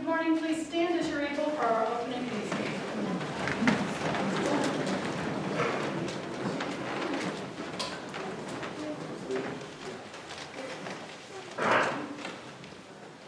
Good morning. Please stand as you're able for our opening music.